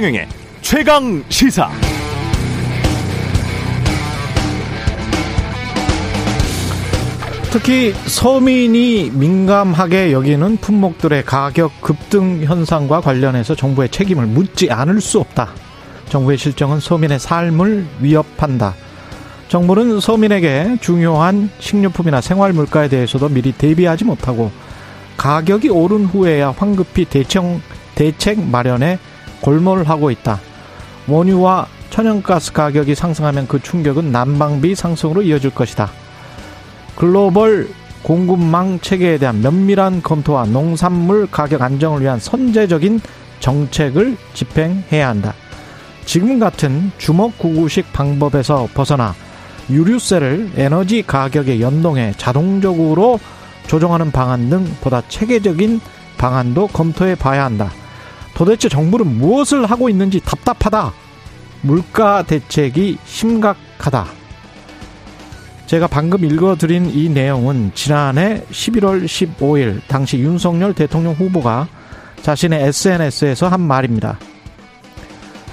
최경영의 최강 시사. 특히 서민이 민감하게 여기는 품목들의 가격 급등 현상과 관련해서 정부의 책임을 묻지 않을 수 없다. 정부의 실정은 서민의 삶을 위협한다. 정부는 서민에게 중요한 식료품이나 생활 물가에 대해서도 미리 대비하지 못하고 가격이 오른 후에야 황급히 대청, 대책 마련에 골몰하고 있다. 원유와 천연가스 가격이 상승하면 그 충격은 난방비 상승으로 이어질 것이다. 글로벌 공급망 체계에 대한 면밀한 검토와 농산물 가격 안정을 위한 선제적인 정책을 집행해야 한다. 지금 같은 주먹구구식 방법에서 벗어나 유류세를 에너지 가격에 연동해 자동적으로 조정하는 방안 등 보다 체계적인 방안도 검토해 봐야 한다. 도대체 정부는 무엇을 하고 있는지 답답하다. 물가 대책이 심각하다. 제가 방금 읽어드린 이 내용은 지난해 11월 15일 당시 윤석열 대통령 후보가 자신의 SNS에서 한 말입니다.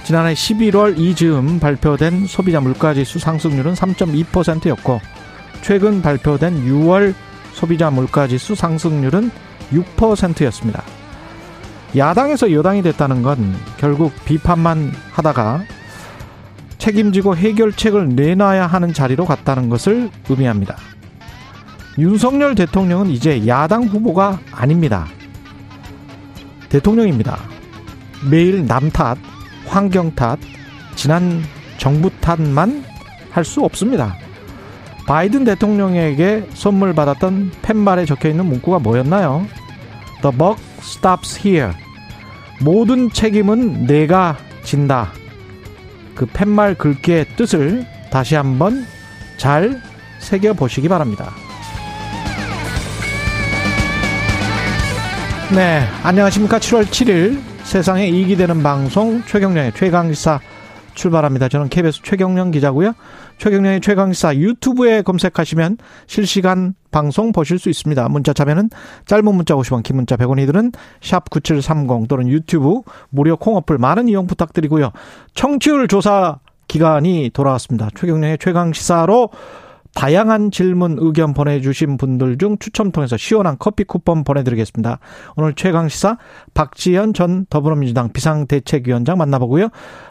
지난해 11월 이즈음 발표된 소비자 물가지수 상승률은 3.2%였고 최근 발표된 6월 소비자 물가지수 상승률은 6%였습니다. 야당에서 여당이 됐다는 건 결국 비판만 하다가 책임지고 해결책을 내놔야 하는 자리로 갔다는 것을 의미합니다. 윤석열 대통령은 이제 야당 후보가 아닙니다. 대통령입니다. 매일 남 탓, 환경 탓, 지난 정부 탓만 할 수 없습니다. 바이든 대통령에게 선물 받았던 팻말에 적혀 있는 문구가 뭐였나요? The buck stops here. 모든 책임은 내가 진다. 그 팻말 글귀의 뜻을 다시 한번 잘 새겨보시기 바랍니다. 네, 안녕하십니까. 7월 7일 세상에 이익이 되는 방송 최경령의 최강시사 출발합니다. 저는 KBS 최경령 기자고요. 최경령의 최강시사 유튜브에 검색하시면 실시간 방송 보실 수 있습니다. 문자 참여는 짧은 문자 50원, 긴 문자 100원이들은 샵9730 또는 유튜브 무료 콩 어플 많은 이용 부탁드리고요. 청취율 조사 기간이 돌아왔습니다. 최경령의 최강시사로 다양한 질문 의견 보내주신 분들 중 추첨 통해서 시원한 커피 쿠폰 보내드리겠습니다. 오늘 최강 시사 박지현 전 더불어민주당 비상대책위원장 만나보고요.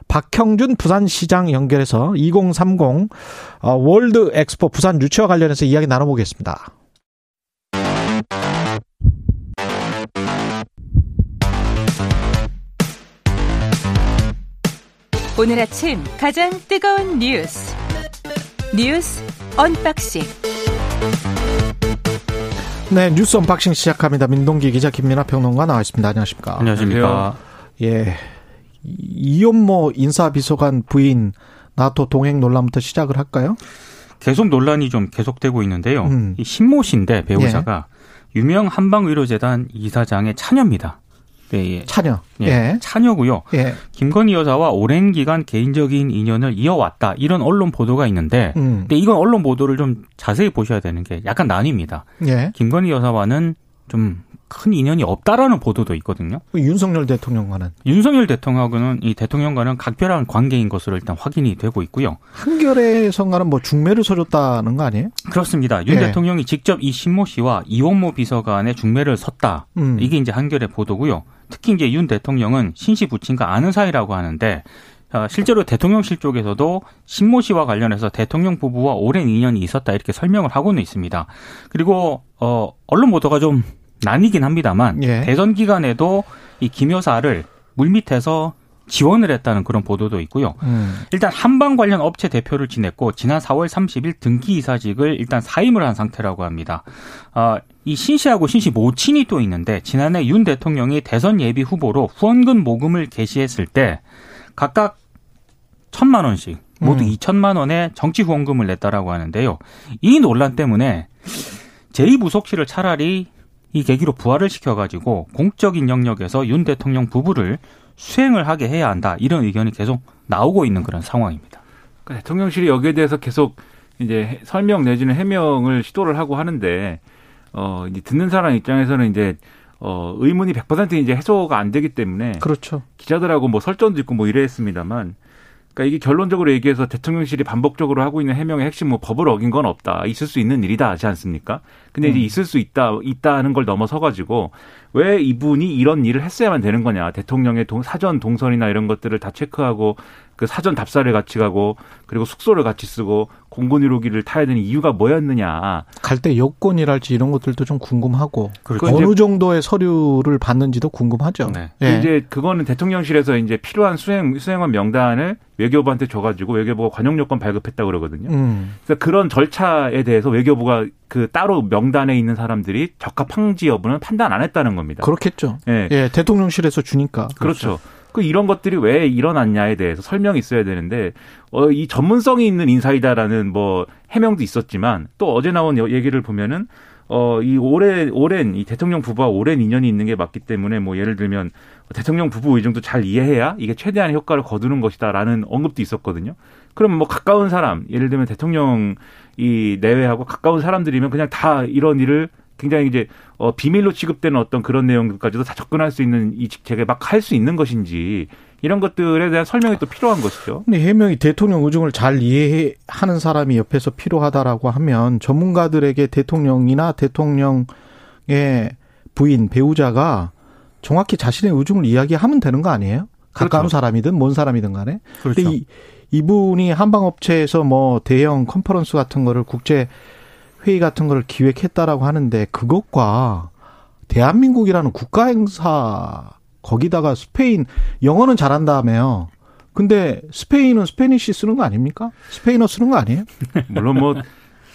박형준 부산시장 연결해서 2030 어, 월드 엑스포 부산 유치와 관련해서 이야기 나눠보겠습니다. 오늘 아침 가장 뜨거운 뉴스 뉴스 unboxing. 네, 뉴스 언박싱 시작합니다. 민동기 기자 김민아 평론가 나와 있습니다. 안녕하십니까? 안녕하십니까? 예. 이원모 인사비서관 부인 나토 동행 논란부터 시작을 할까요? 계속 논란이 좀 계속되고 있는데요. 음. 이 신모 씨인데 배우자가 예. 유명 한방의료재단 이사장의 차녀입니다. 네, 예. 차녀. 예. 예. 차녀고요. 예. 김건희 여사와 오랜 기간 개인적인 인연을 이어왔다. 이런 언론 보도가 있는데 음. 근데 이건 언론 보도를 좀 자세히 보셔야 되는 게 약간 나뉩니다. 예. 김건희 여사와는 좀 큰 인연이 없다라는 보도도 있거든요. 그 윤석열 대통령과는 윤석열 대통령과는 이 대통령과는 각별한 관계인 것으로 일단 확인이 되고 있고요. 한겨레에서가는 뭐 중매를 서줬다는 거 아니에요? 그렇습니다. 윤 예. 대통령이 직접 이 신모 씨와 이원모 비서관의 중매를 섰다. 음. 이게 이제 한겨레 보도고요. 특히 이제 윤 대통령은 신씨 부친과 아는 사이라고 하는데 어, 실제로 대통령실 쪽에서도 신모 씨와 관련해서 대통령 부부와 오랜 인연이 있었다 이렇게 설명을 하고는 있습니다. 그리고 어 언론 보도가 좀 나뉘긴 합니다만 예. 대선 기간에도 이 김 여사를 물밑에서 지원을 했다는 그런 보도도 있고요. 음. 일단 한방 관련 업체 대표를 지냈고 지난 4월 30일 등기 이사직을 일단 사임을 한 상태라고 합니다. 아, 이 신씨하고 신씨 모친이 또 있는데 지난해 윤 대통령이 대선 예비 후보로 후원금 모금을 개시했을 때 각각 천만 원씩 모두 음. 2천만 원의 정치 후원금을 냈다라고 하는데요. 이 논란 때문에 제2부속실을 차라리 이 계기로 부활을 시켜가지고 공적인 영역에서 윤 대통령 부부를 수행을 하게 해야 한다 이런 의견이 계속 나오고 있는 그런 상황입니다. 그러니까 대통령실이 여기에 대해서 계속 이제 설명 내지는 해명을 시도를 하고 하는데 어 이제 듣는 사람 입장에서는 이제 어, 의문이 100% 이제 해소가 안 되기 때문에 그렇죠. 기자들하고 뭐 설전도 있고 뭐 이랬습니다만 그러니까 이게 결론적으로 얘기해서 대통령실이 반복적으로 하고 있는 해명의 핵심 뭐 법을 어긴 건 없다. 있을 수 있는 일이다 하지 않습니까? 근데 이제 음. 있을 수 있다 있다는 걸 넘어서 가지고 왜 이분이 이런 일을 했어야만 되는 거냐? 대통령의 동, 사전 동선이나 이런 것들을 다 체크하고 그 사전 답사를 같이 가고 그리고 숙소를 같이 쓰고 공군 1호기를 타야 되는 이유가 뭐였느냐. 갈 때 여권이랄지 이런 것들도 좀 궁금하고 그렇죠. 어느 정도의 서류를 받는지도 궁금하죠. 네. 네. 이제 그거는 대통령실에서 이제 필요한 수행 수행원 명단을 외교부한테 줘가지고 외교부가 관용 요건 발급했다 고 그러거든요. 음. 그래서 그런 절차에 대해서 외교부가 그 따로 명단에 있는 사람들이 적합한지 여부는 판단 안 했다는 겁니다. 그렇겠죠. 예, 예 대통령실에서 주니까. 그렇죠. 그렇죠. 그 이런 것들이 왜 일어났냐에 대해서 설명이 있어야 되는데 어, 이 전문성이 있는 인사이다라는 뭐 해명도 있었지만 또 어제 나온 얘기를 보면은 어, 이 오래, 오랜, 이 대통령 부부와 오랜 인연이 있는 게 맞기 때문에 뭐 예를 들면 대통령 부부 의중도 잘 이해해야 이게 최대한 효과를 거두는 것이다라는 언급도 있었거든요. 그러면 뭐 가까운 사람, 예를 들면 대통령 이 내외하고 가까운 사람들이면 그냥 다 이런 일을 굉장히 이제 어 비밀로 취급되는 어떤 그런 내용들까지도 다 접근할 수 있는 이 직책에 막 할 수 있는 것인지 이런 것들에 대한 설명이 또 필요한 것이죠. 근데 해명이 대통령 의중을 잘 이해하는 사람이 옆에서 필요하다라고 하면 전문가들에게 대통령이나 대통령의 부인 배우자가 정확히 자신의 의중을 이야기하면 되는 거 아니에요? 가까운 그렇죠. 사람이든 먼 사람이든 간에. 그렇죠. 근데 이, 이분이 한방업체에서 뭐 대형 컨퍼런스 같은 거를 국제 회의 같은 거를 기획했다라고 하는데 그것과 대한민국이라는 국가 행사 거기다가 스페인 영어는 잘한다며요. 근데 스페인은 Spanish 쓰는 거 아닙니까? 스페인어 쓰는 거 아니에요? 물론 뭐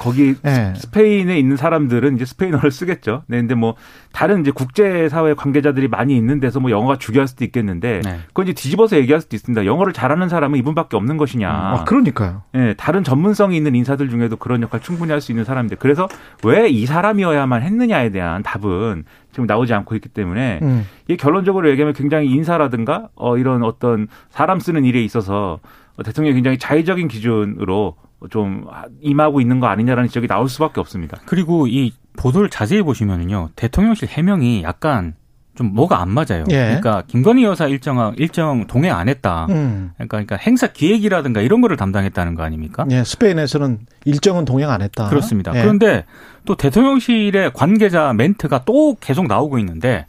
거기 네. 스페인에 있는 사람들은 이제 스페인어를 쓰겠죠. 네, 근데 뭐 다른 이제 국제 사회 관계자들이 많이 있는 데서 뭐 영어가 중요할 수도 있겠는데 네. 그건 이제 뒤집어서 얘기할 수도 있습니다. 영어를 잘하는 사람은 이분밖에 없는 것이냐. 아, 그러니까요. 네, 다른 전문성이 있는 인사들 중에도 그런 역할 충분히 할 수 있는 사람인데 그래서 왜 이 사람이어야만 했느냐에 대한 답은 지금 나오지 않고 있기 때문에 음. 이 결론적으로 얘기하면 굉장히 인사라든가 어 이런 어떤 사람 쓰는 일에 있어서 대통령이 굉장히 자의적인 기준으로 좀 임하고 있는 거 아니냐라는 지적이 나올 수밖에 없습니다. 그리고 이 보도를 자세히 보시면은요 대통령실 해명이 약간 좀 뭐가 안 맞아요. 예. 그러니까 김건희 여사 일정 일정 동행 안 했다. 음. 그러니까, 그러니까 행사 기획이라든가 이런 거를 담당했다는 거 아닙니까? 예, 스페인에서는 일정은 동행 안 했다. 그렇습니다. 예. 그런데 또 대통령실의 관계자 멘트가 또 계속 나오고 있는데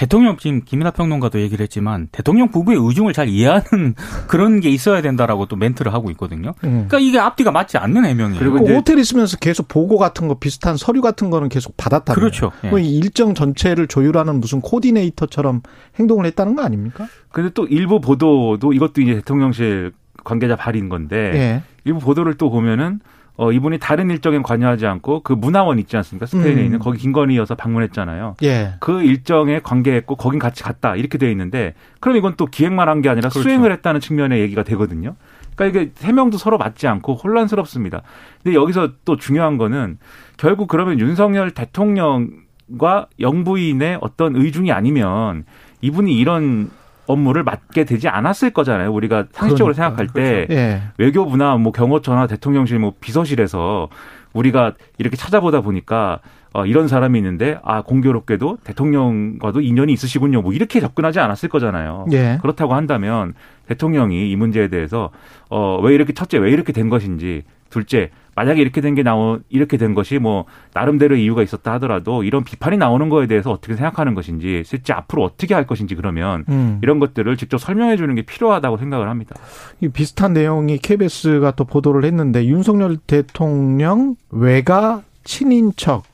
대통령 지금 김이나 평론가도 얘기를 했지만 대통령 부부의 의중을 잘 이해하는 그런 게 있어야 된다라고 또 멘트를 하고 있거든요. 음. 그러니까 이게 앞뒤가 맞지 않는 해명이에요. 그리고 호텔 있으면서 계속 보고 같은 거 비슷한 서류 같은 거는 계속 받았다. 그렇죠. 예. 일정 전체를 조율하는 무슨 코디네이터처럼 행동을 했다는 거 아닙니까? 근데 또 일부 보도도 이것도 이제 대통령실 관계자 발인 건데 예. 일부 보도를 또 보면은 어, 이분이 다른 일정에 관여하지 않고 그 문화원 있지 않습니까? 스페인에 음. 있는 거기 김건희 여사 방문했잖아요. 예. 그 일정에 관계했고 거긴 같이 갔다 이렇게 돼 있는데 그럼 이건 또 기획만 한 게 아니라 그렇죠. 수행을 했다는 측면의 얘기가 되거든요. 그러니까 이게 해명도 서로 맞지 않고 혼란스럽습니다. 근데 여기서 또 중요한 거는 결국 그러면 윤석열 대통령과 영부인의 어떤 의중이 아니면 이분이 이런 업무를 맡게 되지 않았을 거잖아요. 우리가 상식적으로 그러니까, 생각할 때 그렇죠. 예. 외교부나 뭐 경호처나 대통령실 뭐 비서실에서 우리가 이렇게 찾아보다 보니까 어, 이런 사람이 있는데 아 공교롭게도 대통령과도 인연이 있으시군요. 뭐 이렇게 접근하지 않았을 거잖아요. 예. 그렇다고 한다면 대통령이 이 문제에 대해서 어, 왜 이렇게 첫째 왜 이렇게 된 것인지 둘째 만약에 이렇게 된 게 나오 이렇게 된 것이 뭐 나름대로 이유가 있었다 하더라도 이런 비판이 나오는 거에 대해서 어떻게 생각하는 것인지 실제 앞으로 어떻게 할 것인지 그러면 음. 이런 것들을 직접 설명해 주는 게 필요하다고 생각을 합니다. 이 비슷한 내용이 KBS가 또 보도를 했는데 윤석열 대통령 외가 친인척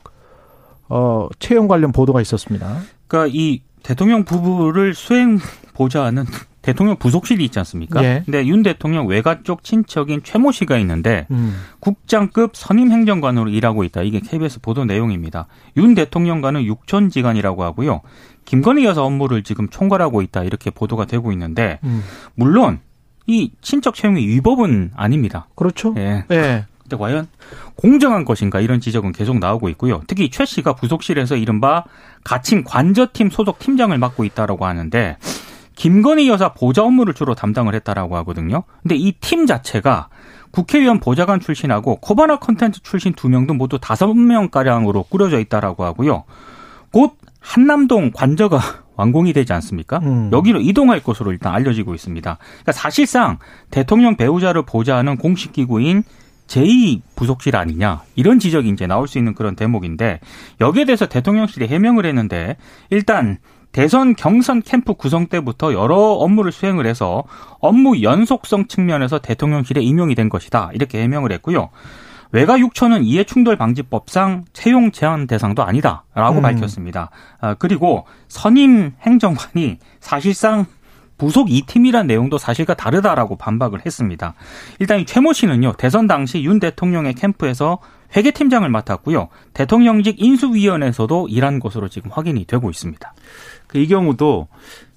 어 채용 관련 보도가 있었습니다. 그러니까 이 대통령 부부를 수행 보좌하는 대통령 부속실이 있지 않습니까? 예. 근데 윤 대통령 외가 쪽 친척인 최모 씨가 있는데 음. 국장급 선임 행정관으로 일하고 있다. 이게 KBS 보도 내용입니다. 윤 대통령과는 육촌 지간이라고 하고요. 김건희 여사 업무를 지금 총괄하고 있다. 이렇게 보도가 되고 있는데 음. 물론 이 친척 채용의 위법은 아닙니다. 그렇죠. 예. 예. 근데 과연 공정한 것인가 이런 지적은 계속 나오고 있고요. 특히 최 씨가 부속실에서 이른바 가칭 관저팀 소속 팀장을 맡고 있다라고 하는데 김건희 여사 보좌 업무를 주로 담당을 했다라고 하거든요. 근데 이 팀 자체가 국회의원 보좌관 출신하고 코바나 컨텐츠 출신 두 명도 모두 다섯 명 가량으로 꾸려져 있다라고 하고요. 곧 한남동 관저가 완공이 되지 않습니까? 음. 여기로 이동할 것으로 일단 알려지고 있습니다. 그러니까 사실상 대통령 배우자를 보좌하는 공식 기구인 제2 부속실 아니냐 이런 지적이 이제 나올 수 있는 그런 대목인데 여기에 대해서 대통령실이 해명을 했는데 일단 대선 경선 캠프 구성 때부터 여러 업무를 수행을 해서 업무 연속성 측면에서 대통령실에 임용이 된 것이다 이렇게 해명을 했고요. 외가 육촌은 이해충돌방지법상 채용 제한 대상도 아니다라고 음. 밝혔습니다. 아, 그리고 선임 행정관이 사실상 부속 2팀이란 내용도 사실과 다르다라고 반박을 했습니다. 일단 이 최모 씨는요, 대선 당시 윤 대통령의 캠프에서 회계팀장을 맡았고요. 대통령직 인수위원회에서도 일한 것으로 지금 확인이 되고 있습니다. 그이 경우도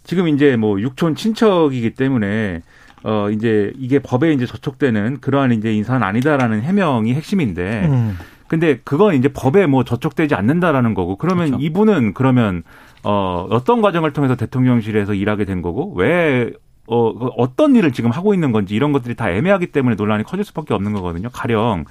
지금 이제 뭐 육촌 친척이기 때문에 어 이제 이게 법에 이제 저촉되는 그러한 이제 인사는 아니다라는 해명이 핵심인데 음. 근데 그건 이제 법에 뭐 저촉되지 않는다라는 거고 그러면 그렇죠. 이분은 그러면 어 어떤 과정을 통해서 대통령실에서 일하게 된 거고 왜 어, 그 어떤 일을 지금 하고 있는 건지 이런 것들이 다 애매하기 때문에 논란이 커질 수밖에 없는 거거든요. 가령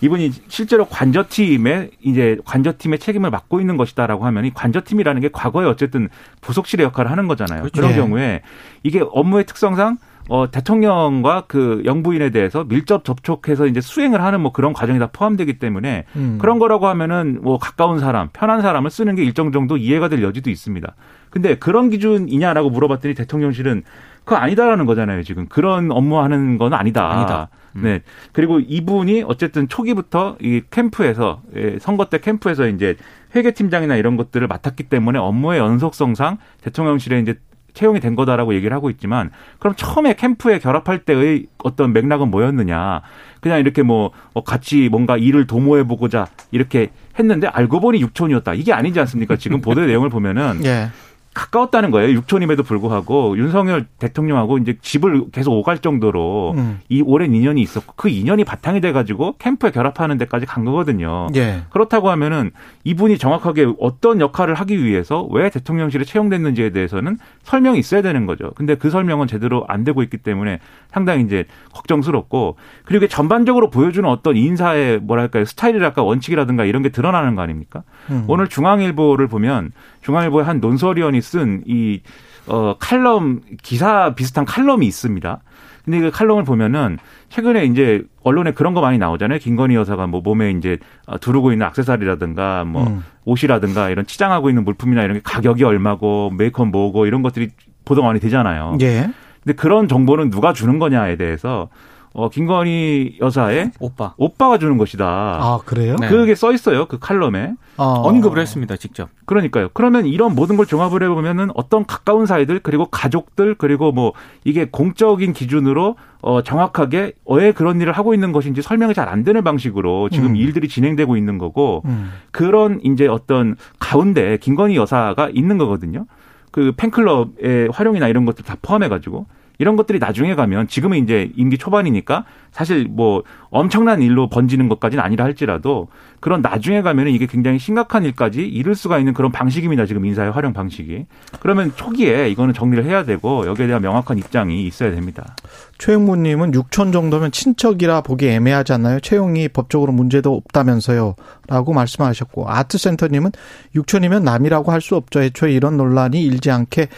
이분이 실제로 관저팀에 이제 관저팀의 책임을 맡고 있는 것이다라고 하면 이 관저팀이라는 게 과거에 어쨌든 부속실의 역할을 하는 거잖아요. 그렇죠. 그런 네. 경우에 이게 업무의 특성상 어, 대통령과 그 영부인에 대해서 밀접 접촉해서 이제 수행을 하는 뭐 그런 과정이 다 포함되기 때문에 음. 그런 거라고 하면은 뭐 가까운 사람, 편한 사람을 쓰는 게 일정 정도 이해가 될 여지도 있습니다. 근데 그런 기준이냐라고 물어봤더니 대통령실은 그거 아니다라는 거잖아요, 지금. 그런 업무하는 건 아니다. 아니다. 음. 네. 그리고 이분이 어쨌든 초기부터 이 캠프에서 예, 선거 때 캠프에서 이제 회계팀장이나 이런 것들을 맡았기 때문에 업무의 연속성상 대통령실에 이제 채용이 된 거다라고 얘기를 하고 있지만 그럼 처음에 캠프에 결합할 때의 어떤 맥락은 뭐였느냐? 그냥 이렇게 뭐 어, 같이 뭔가 일을 도모해 보고자 이렇게 했는데 알고 보니 육촌이었다. 이게 아니지 않습니까? 지금 보도 내용을 보면은 예. 가까웠다는 거예요. 육촌임에도 불구하고 윤석열 대통령하고 이제 집을 계속 오갈 정도로 음. 이 오랜 인연이 있었고 그 인연이 바탕이 돼가지고 캠프에 결합하는 데까지 간 거거든요. 예. 그렇다고 하면은 이분이 정확하게 어떤 역할을 하기 위해서 왜 대통령실에 채용됐는지에 대해서는 설명이 있어야 되는 거죠. 근데 그 설명은 제대로 안 되고 있기 때문에 상당히 이제 걱정스럽고 그리고 전반적으로 보여주는 어떤 인사의 뭐랄까요 스타일이랄까 원칙이라든가 이런 게 드러나는 거 아닙니까? 음. 오늘 중앙일보를 보면 중앙일보의 한 논설위원이 쓴이 어, 칼럼 기사 비슷한 칼럼이 있습니다. 근데 그 칼럼을 보면은 최근에 이제 언론에 그런 거 많이 나오잖아요. 김건희 여사가 뭐 몸에 이제 두르고 있는 악세사리라든가 뭐 음. 옷이라든가 이런 치장하고 있는 물품이나 이런 게 가격이 얼마고 메이크업 뭐고 이런 것들이 보도 많이 되잖아요. 예. 근데 그런 정보는 누가 주는 거냐에 대해서 어, 김건희 여사의 오빠. 오빠가 주는 것이다. 아, 그래요? 네. 그게 써 있어요. 그 칼럼에. 어. 언급을 했습니다, 직접. 그러니까요. 그러면 이런 모든 걸 종합을 해 보면은 어떤 가까운 사이들, 그리고 가족들, 그리고 뭐 이게 공적인 기준으로 어, 정확하게 왜 그런 일을 하고 있는 것인지 설명이 잘 안 되는 방식으로 지금 음. 일들이 진행되고 있는 거고 음. 그런 이제 어떤 가운데 김건희 여사가 있는 거거든요. 그 팬클럽의 활용이나 이런 것들 다 포함해 가지고 이런 것들이 나중에 가면 지금은 이제 임기 초반이니까 사실 뭐 엄청난 일로 번지는 것까지는 아니라 할지라도 그런 나중에 가면은 이게 굉장히 심각한 일까지 이룰 수가 있는 그런 방식입니다. 지금 인사의 활용 방식이. 그러면 초기에 이거는 정리를 해야 되고 여기에 대한 명확한 입장이 있어야 됩니다. 최영무님은 6천 정도면 친척이라 보기 애매하지 않나요? 채용이 법적으로 문제도 없다면서요. 라고 말씀하셨고 아트센터님은 6천이면 남이라고 할 수 없죠. 애초에 이런 논란이 일지 않게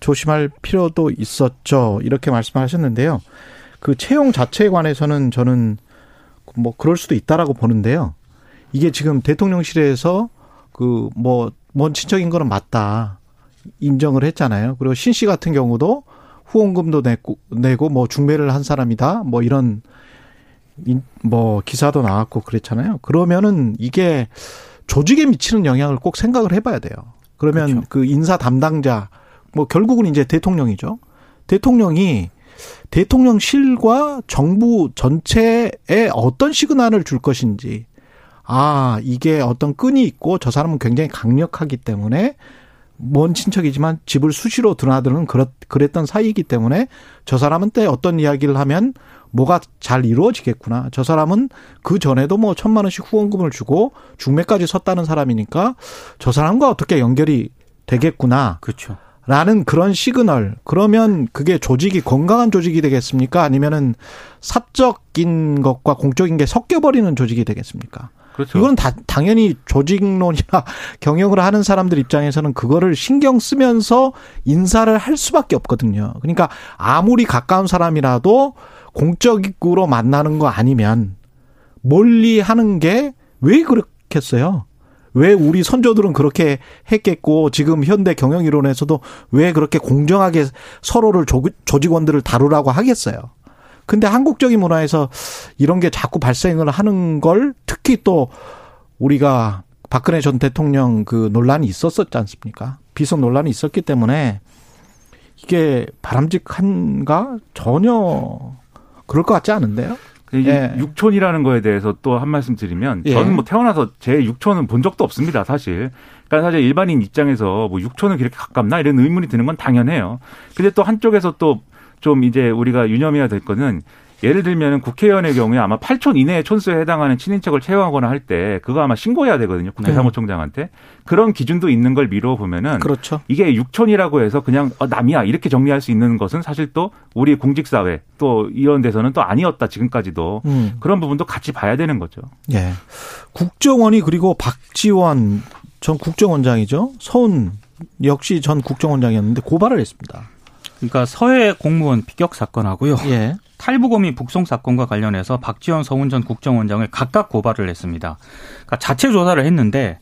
조심할 필요도 있었죠. 이렇게 말씀하셨는데요. 그 채용 자체에 관해서는 저는 뭐 그럴 수도 있다라고 보는데요. 이게 지금 대통령실에서 그 뭐 먼 친척인 거는 맞다 인정을 했잖아요. 그리고 신 씨 같은 경우도 후원금도 내고 내고 뭐 중매를 한 사람이다 뭐 이런 뭐 기사도 나왔고 그랬잖아요. 그러면은 이게 조직에 미치는 영향을 꼭 생각을 해봐야 돼요. 그러면 그렇죠. 그 인사 담당자 뭐 결국은 이제 대통령이죠. 대통령이 대통령실과 정부 전체에 어떤 시그널을 줄 것인지 아 이게 어떤 끈이 있고 저 사람은 굉장히 강력하기 때문에 먼 친척이지만 집을 수시로 드나드는 그랬던 사이이기 때문에 저 사람은 때 어떤 이야기를 하면 뭐가 잘 이루어지겠구나. 저 사람은 그 전에도 뭐 천만 원씩 후원금을 주고 중매까지 섰다는 사람이니까 저 사람과 어떻게 연결이 되겠구나. 그렇죠. 라는 그런 시그널. 그러면 그게 조직이 건강한 조직이 되겠습니까? 아니면은 사적인 것과 공적인 게 섞여버리는 조직이 되겠습니까? 그렇죠. 이건 다, 당연히 조직론이나 경영을 하는 사람들 입장에서는 그거를 신경 쓰면서 인사를 할 수밖에 없거든요. 그러니까 아무리 가까운 사람이라도 공적으로 만나는 거 아니면 멀리 하는 게 왜 그렇겠어요? 왜 우리 선조들은 그렇게 했겠고 지금 현대 경영 이론에서도 왜 그렇게 공정하게 서로를 조직원들을 다루라고 하겠어요? 근데 한국적인 문화에서 이런 게 자꾸 발생을 하는 걸 특히 또 우리가 박근혜 전 대통령 그 논란이 있었었지 않습니까? 비선 논란이 있었기 때문에 이게 바람직한가? 전혀 그럴 것 같지 않은데요? 예. 육촌이라는 거에 대해서 또 한 말씀 드리면 예. 저는 뭐 태어나서 제 육촌은 본 적도 없습니다, 사실. 그러니까 사실 일반인 입장에서 뭐 육촌은 그렇게 가깝나 이런 의문이 드는 건 당연해요. 근데 또 한쪽에서 또 좀 이제 우리가 유념해야 될 거는 예를 들면 국회의원의 경우에 아마 8촌 이내의 촌수에 해당하는 친인척을 채용하거나 할 때 그거 아마 신고해야 되거든요. 국회 네. 사무총장한테. 그런 기준도 있는 걸 미뤄 보면은 그렇죠. 이게 6촌이라고 해서 그냥 어, 남이야 이렇게 정리할 수 있는 것은 사실 또 우리 공직 사회 또 이런 데서는 또 아니었다 지금까지도 음. 그런 부분도 같이 봐야 되는 거죠. 예. 국정원이 그리고 박지원 전 국정원장이죠. 서훈 역시 전 국정원장이었는데 고발을 했습니다. 그러니까 서해 공무원 피격 사건하고요. 예. 탈북어민 북송 사건과 관련해서 박지원 서훈 전 국정원장을 각각 고발을 했습니다. 그러니까 자체 조사를 했는데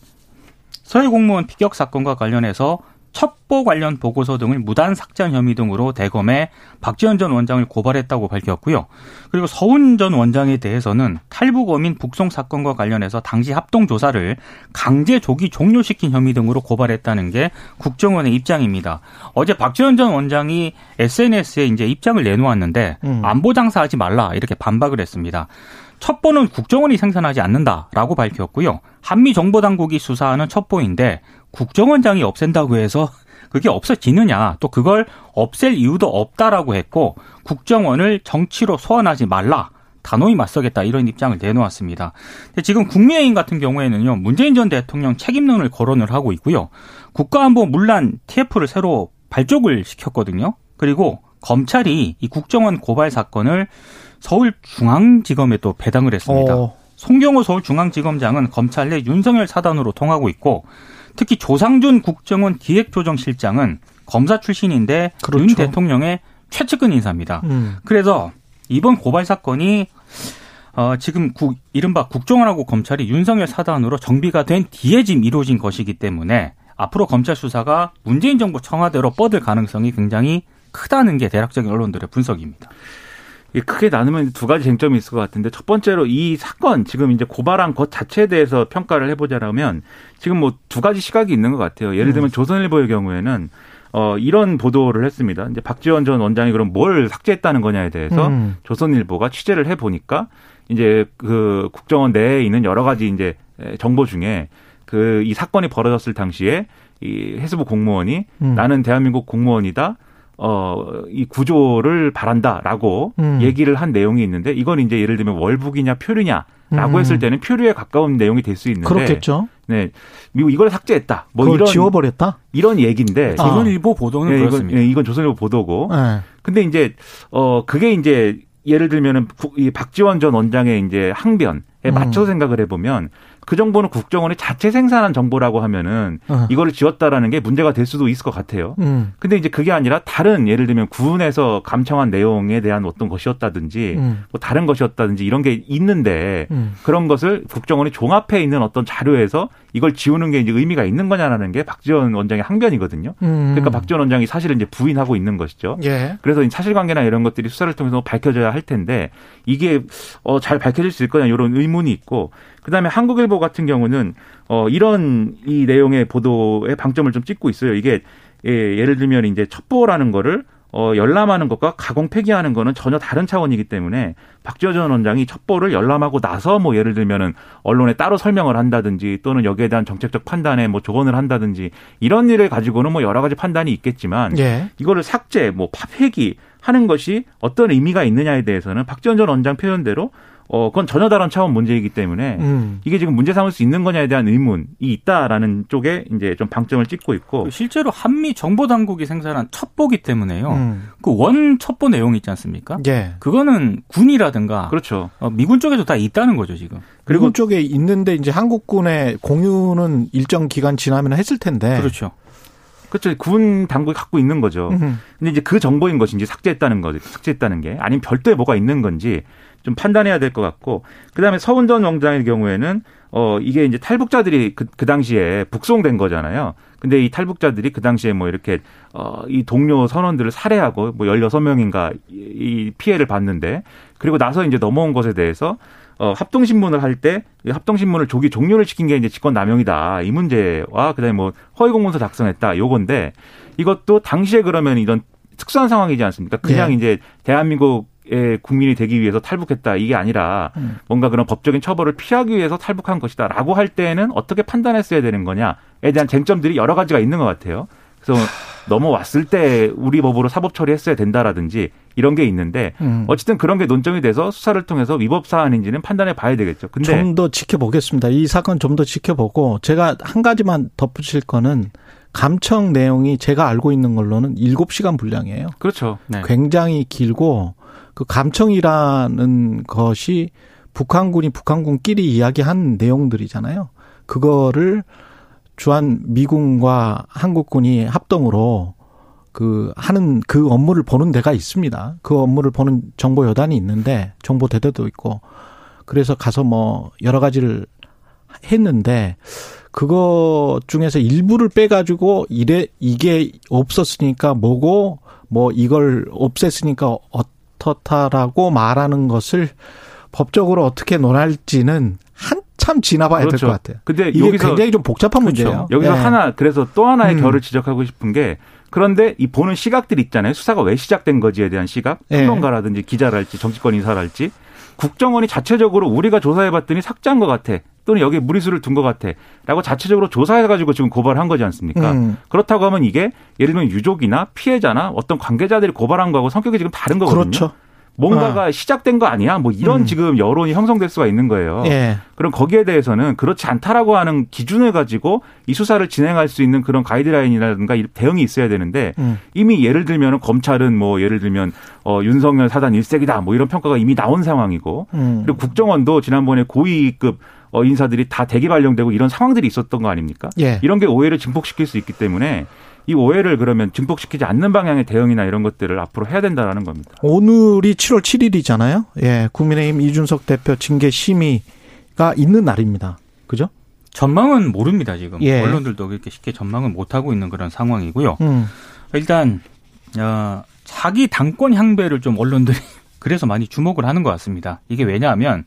서해 공무원 피격 사건과 관련해서 첩보 관련 보고서 등을 무단 삭제한 혐의 등으로 대검에 박지원 전 원장을 고발했다고 밝혔고요. 그리고 서훈 전 원장에 대해서는 탈북 어민 북송 사건과 관련해서 당시 합동 조사를 강제 조기 종료시킨 혐의 등으로 고발했다는 게 국정원의 입장입니다. 어제 박지원 전 원장이 SNS에 이제 입장을 내놓았는데 음. 안보 장사하지 말라 이렇게 반박을 했습니다. 첩보는 국정원이 생산하지 않는다라고 밝혔고요. 한미 정보 당국이 수사하는 첩보인데 국정원장이 없앤다고 해서 그게 없어지느냐 또 그걸 없앨 이유도 없다라고 했고 국정원을 정치로 소환하지 말라 단호히 맞서겠다 이런 입장을 내놓았습니다. 지금 국민의힘 같은 경우에는요 문재인 전 대통령 책임론을 거론을 하고 있고요 국가안보 문란 TF를 새로 발족을 시켰거든요. 그리고 검찰이 이 국정원 고발 사건을 서울중앙지검에 또 배당을 했습니다. 어. 송경호 서울중앙지검장은 검찰 내 윤석열 사단으로 통하고 있고 특히 조상준 국정원 기획조정실장은 검사 출신인데 그렇죠. 윤 대통령의 최측근 인사입니다. 음. 그래서 이번 고발 사건이 어, 지금 국, 이른바 국정원하고 검찰이 윤석열 사단으로 정비가 된 뒤에 지금 이루어진 것이기 때문에 앞으로 검찰 수사가 문재인 정부 청와대로 뻗을 가능성이 굉장히 크다는 게 대략적인 언론들의 분석입니다. 크게 나누면 두 가지 쟁점이 있을 것 같은데 첫 번째로 이 사건 지금 이제 고발한 것 자체에 대해서 평가를 해보자라면 지금 뭐 두 가지 시각이 있는 것 같아요. 예를 들면 음. 조선일보의 경우에는 어 이런 보도를 했습니다. 이제 박지원 전 원장이 그럼 뭘 삭제했다는 거냐에 대해서 음. 조선일보가 취재를 해 보니까 이제 그 국정원 내에 있는 여러 가지 이제 정보 중에 그 이 사건이 벌어졌을 당시에 이 해수부 공무원이 음. 나는 대한민국 공무원이다. 어, 이 구조를 바란다라고 음. 얘기를 한 내용이 있는데 이건 이제 예를 들면 월북이냐 표류냐라고 음. 했을 때는 표류에 가까운 내용이 될 수 있는데 그렇겠죠. 네. 미국 이걸 삭제했다. 뭐 이런 지워버렸다. 이런 얘기인데 아. 조선일보 보도는 네, 그렇습니다. 이건, 네, 이건 조선일보 보도고. 네. 근데 이제 어 그게 이제 예를 들면은 이 박지원 전 원장의 이제 항변에 맞춰 음. 생각을 해보면 그 정보는 국정원이 자체 생산한 정보라고 하면은 어. 이거를 지웠다라는 게 문제가 될 수도 있을 것 같아요. 음. 근데 이제 그게 아니라 다른 예를 들면 군에서 감청한 내용에 대한 어떤 것이었다든지 음. 뭐 다른 것이었다든지 이런 게 있는데 음. 그런 것을 국정원이 종합해 있는 어떤 자료에서 이걸 지우는 게 이제 의미가 있는 거냐라는 게 박지원 원장의 항변이거든요. 음. 그러니까 박지원 원장이 사실은 이제 부인하고 있는 것이죠. 예. 그래서 사실관계나 이런 것들이 수사를 통해서 밝혀져야 할 텐데 이게 어, 잘 밝혀질 수 있을 거냐 이런 의문이 있고 그다음에 한국일보 같은 경우는 어 이런 이 내용의 보도에 방점을 좀 찍고 있어요. 이게 예, 예를 들면 이제 첩보라는 거를 어, 열람하는 것과 가공 폐기하는 거는 전혀 다른 차원이기 때문에 박지원 전 원장이 첩보를 열람하고 나서 뭐 예를 들면은 언론에 따로 설명을 한다든지 또는 여기에 대한 정책적 판단에 뭐 조언을 한다든지 이런 일을 가지고는 뭐 여러 가지 판단이 있겠지만 예. 이거를 삭제, 뭐 폐기 하는 것이 어떤 의미가 있느냐에 대해서는 박지원 전 원장 표현대로 어, 그건 전혀 다른 차원 문제이기 때문에 음. 이게 지금 문제 삼을 수 있는 거냐에 대한 의문이 있다라는 쪽에 이제 좀 방점을 찍고 있고 실제로 한미 정보 당국이 생산한 첩보기 때문에요. 음. 그원 첩보 내용 있지 않습니까? 예. 그거는 군이라든가 그렇죠. 어, 미군 쪽에도 다 있다는 거죠 지금. 그리고 미군 쪽에 있는데 이제 한국군의 공유는 일정 기간 지나면 했을 텐데. 그렇죠. 그렇죠. 군 당국이 갖고 있는 거죠. 음흠. 근데 이제 그 정보인 것인지 삭제했다는 거죠. 삭제했다는 게 아니면 별도의 뭐가 있는 건지 좀 판단해야 될 것 같고 그다음에 서훈 전 원장의 경우에는 어 이게 이제 탈북자들이 그, 그 당시에 북송된 거잖아요. 근데 이 탈북자들이 그 당시에 뭐 이렇게 어이 동료 선원들을 살해하고 뭐 16명인가 이 피해를 봤는데 그리고 나서 이제 넘어온 것에 대해서 어, 합동신문을 할 때 합동신문을 조기 종료를 시킨 게 이제 직권남용이다. 이 문제와 그다음에 뭐 허위공문서 작성했다. 요건데 이것도 당시에 그러면 이런 특수한 상황이지 않습니까? 그냥 네. 이제 대한민국 의 국민이 되기 위해서 탈북했다 이게 아니라 음. 뭔가 그런 법적인 처벌을 피하기 위해서 탈북한 것이다라고 할 때는 어떻게 판단했어야 되는 거냐에 대한 쟁점들이 여러 가지가 있는 것 같아요. 그래서 넘어왔을 때 우리 법으로 사법 처리했어야 된다라든지 이런 게 있는데 음. 어쨌든 그런 게 논점이 돼서 수사를 통해서 위법 사안인지는 판단해 봐야 되겠죠. 근데 좀 더 지켜보겠습니다. 이 사건 좀 더 지켜보고 제가 한 가지만 덧붙일 거는 감청 내용이 제가 알고 있는 걸로는 7시간 분량이에요. 그렇죠. 네. 굉장히 길고 그 감청이라는 것이 북한군이 북한군끼리 이야기한 내용들이잖아요. 그거를 주한 미군과 한국군이 합동으로 그 하는 그 업무를 보는 데가 있습니다. 그 업무를 보는 정보 여단이 있는데 정보 대대도 있고 그래서 가서 뭐 여러 가지를 했는데 그거 중에서 일부를 빼가지고 이래 이게 없었으니까 뭐고 뭐 이걸 없앴으니까 어떻다라고 말하는 것을 법적으로 어떻게 논할지는 한참 지나봐야 그렇죠. 될것 같아요. 근데 이게 여기서 굉장히 좀 복잡한 그렇죠. 문제예요. 여기서 네. 하나 그래서 또 하나의 음. 결을 지적하고 싶은 게 그런데 이 보는 시각들 있잖아요. 수사가 왜 시작된 거지에 대한 시각, 네. 평론가라든지 기자랄지 정치권 인사랄지 국정원이 자체적으로 우리가 조사해봤더니 삭제한 것 같아. 또는 여기에 무리수를 둔 것 같아. 라고 자체적으로 조사해가지고 지금 고발한 거지 않습니까? 음. 그렇다고 하면 이게 예를 들면 유족이나 피해자나 어떤 관계자들이 고발한 거하고 성격이 지금 다른 거거든요. 그렇죠. 뭔가가 아. 시작된 거 아니야? 뭐 이런 음. 지금 여론이 형성될 수가 있는 거예요. 예. 그럼 거기에 대해서는 그렇지 않다라고 하는 기준을 가지고 이 수사를 진행할 수 있는 그런 가이드라인이라든가 대응이 있어야 되는데 음. 이미 예를 들면 검찰은 뭐 예를 들면 어 윤석열 사단 일색이다 뭐 이런 평가가 이미 나온 상황이고 음. 그리고 국정원도 지난번에 고위급 어 인사들이 다 대기 발령되고 이런 상황들이 있었던 거 아닙니까? 예. 이런 게 오해를 증폭시킬 수 있기 때문에 이 오해를 그러면 증폭시키지 않는 방향의 대응이나 이런 것들을 앞으로 해야 된다라는 겁니다. 오늘이 7월 7일이잖아요. 예, 국민의힘 이준석 대표 징계 심의가 있는 날입니다. 그죠? 전망은 모릅니다 지금 예. 언론들도 그렇게 쉽게 전망을 못 하고 있는 그런 상황이고요. 음. 일단 어, 자기 당권 향배를 좀 언론들이 그래서 많이 주목을 하는 것 같습니다. 이게 왜냐하면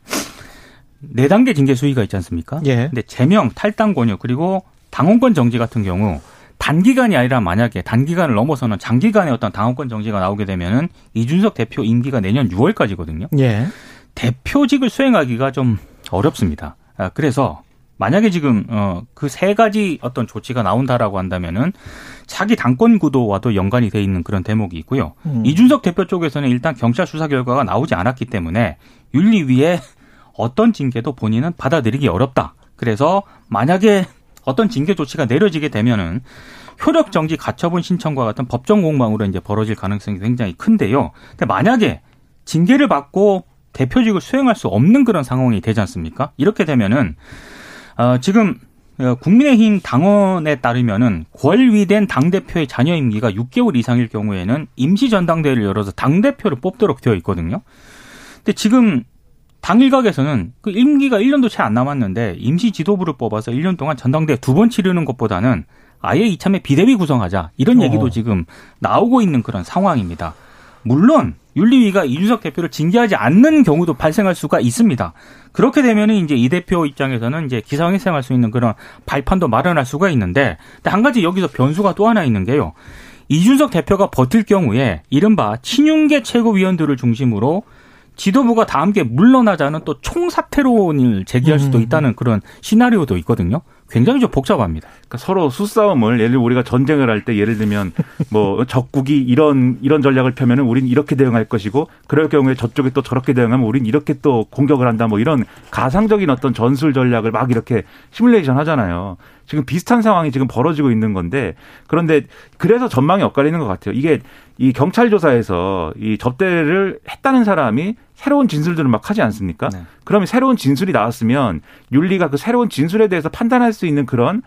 네 단계 징계 수위가 있지 않습니까? 예. 근데 제명, 탈당 권유 그리고 당원권 정지 같은 경우 단기간이 아니라 만약에 단기간을 넘어서는 장기간의 어떤 당원권 정지가 나오게 되면은 이준석 대표 임기가 내년 6월까지거든요. 예. 대표직을 수행하기가 좀 어렵습니다. 아, 그래서 만약에 지금 어그 세 가지 어떤 조치가 나온다라고 한다면은 자기 당권 구도와도 연관이 돼 있는 그런 대목이 있고요. 음. 이준석 대표 쪽에서는 일단 경찰 수사 결과가 나오지 않았기 때문에 윤리위에 어떤 징계도 본인은 받아들이기 어렵다. 그래서 만약에 어떤 징계 조치가 내려지게 되면은 효력 정지 가처분 신청과 같은 법정 공방으로 이제 벌어질 가능성이 굉장히 큰데요. 근데 만약에 징계를 받고 대표직을 수행할 수 없는 그런 상황이 되지 않습니까? 이렇게 되면은 어 지금 어, 국민의힘 당원에 따르면은 권위된 당 대표의 자녀 임기가 6개월 이상일 경우에는 임시 전당대회를 열어서 당 대표를 뽑도록 되어 있거든요. 근데 지금 당 일각에서는 그 임기가 1년도 채 안 남았는데 임시 지도부를 뽑아서 1년 동안 전당대회 두 번 치르는 것보다는 아예 이참에 비대위 구성하자 이런 얘기도 어. 지금 나오고 있는 그런 상황입니다. 물론 윤리위가 이준석 대표를 징계하지 않는 경우도 발생할 수가 있습니다. 그렇게 되면은 이제 이 대표 입장에서는 이제 기상회생할 수 있는 그런 발판도 마련할 수가 있는데 한 가지 여기서 변수가 또 하나 있는 게요. 이준석 대표가 버틸 경우에 이른바 친윤계 최고위원들을 중심으로 지도부가 다 함께 물러나자는 또 총사퇴론을 제기할 수도 음. 있다는 그런 시나리오도 있거든요. 굉장히 좀 복잡합니다. 그러니까 서로 수싸움을 예를 우리가 전쟁을 할 때 예를 들면 뭐 적국이 이런 이런 전략을 펴면은 우린 이렇게 대응할 것이고 그럴 경우에 저쪽이 또 저렇게 대응하면 우린 이렇게 또 공격을 한다 뭐 이런 가상적인 어떤 전술 전략을 막 이렇게 시뮬레이션 하잖아요. 지금 비슷한 상황이 지금 벌어지고 있는 건데 그런데 그래서 전망이 엇갈리는 것 같아요. 이게 이 경찰 조사에서 이 접대를 했다는 사람이 새로운 진술들을 막 하지 않습니까? 네. 그러면 새로운 진술이 나왔으면 윤리가 그 새로운 진술에 대해서 판단할 수 있는 그런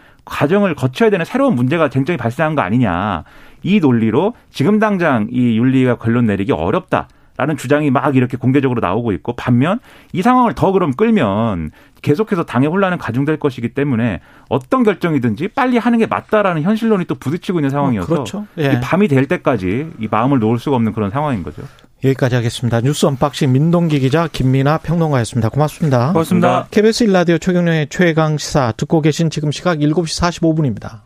과정을 거쳐야 되는 새로운 문제가 쟁점이 발생한 거 아니냐. 이 논리로 지금 당장 이 윤리가 결론 내리기 어렵다. 라는 주장이 막 이렇게 공개적으로 나오고 있고 반면 이 상황을 더 그럼 끌면 계속해서 당의 혼란은 가중될 것이기 때문에 어떤 결정이든지 빨리 하는 게 맞다라는 현실론이 또 부딪히고 있는 상황이어서 그렇죠. 예. 밤이 될 때까지 이 마음을 놓을 수가 없는 그런 상황인 거죠. 여기까지 하겠습니다. 뉴스 언박싱 민동기 기자 김민아 평론가였습니다. 고맙습니다. 고맙습니다. KBS 일라디오 최경영의 최강 시사 듣고 계신 지금 시각 7시 45분입니다.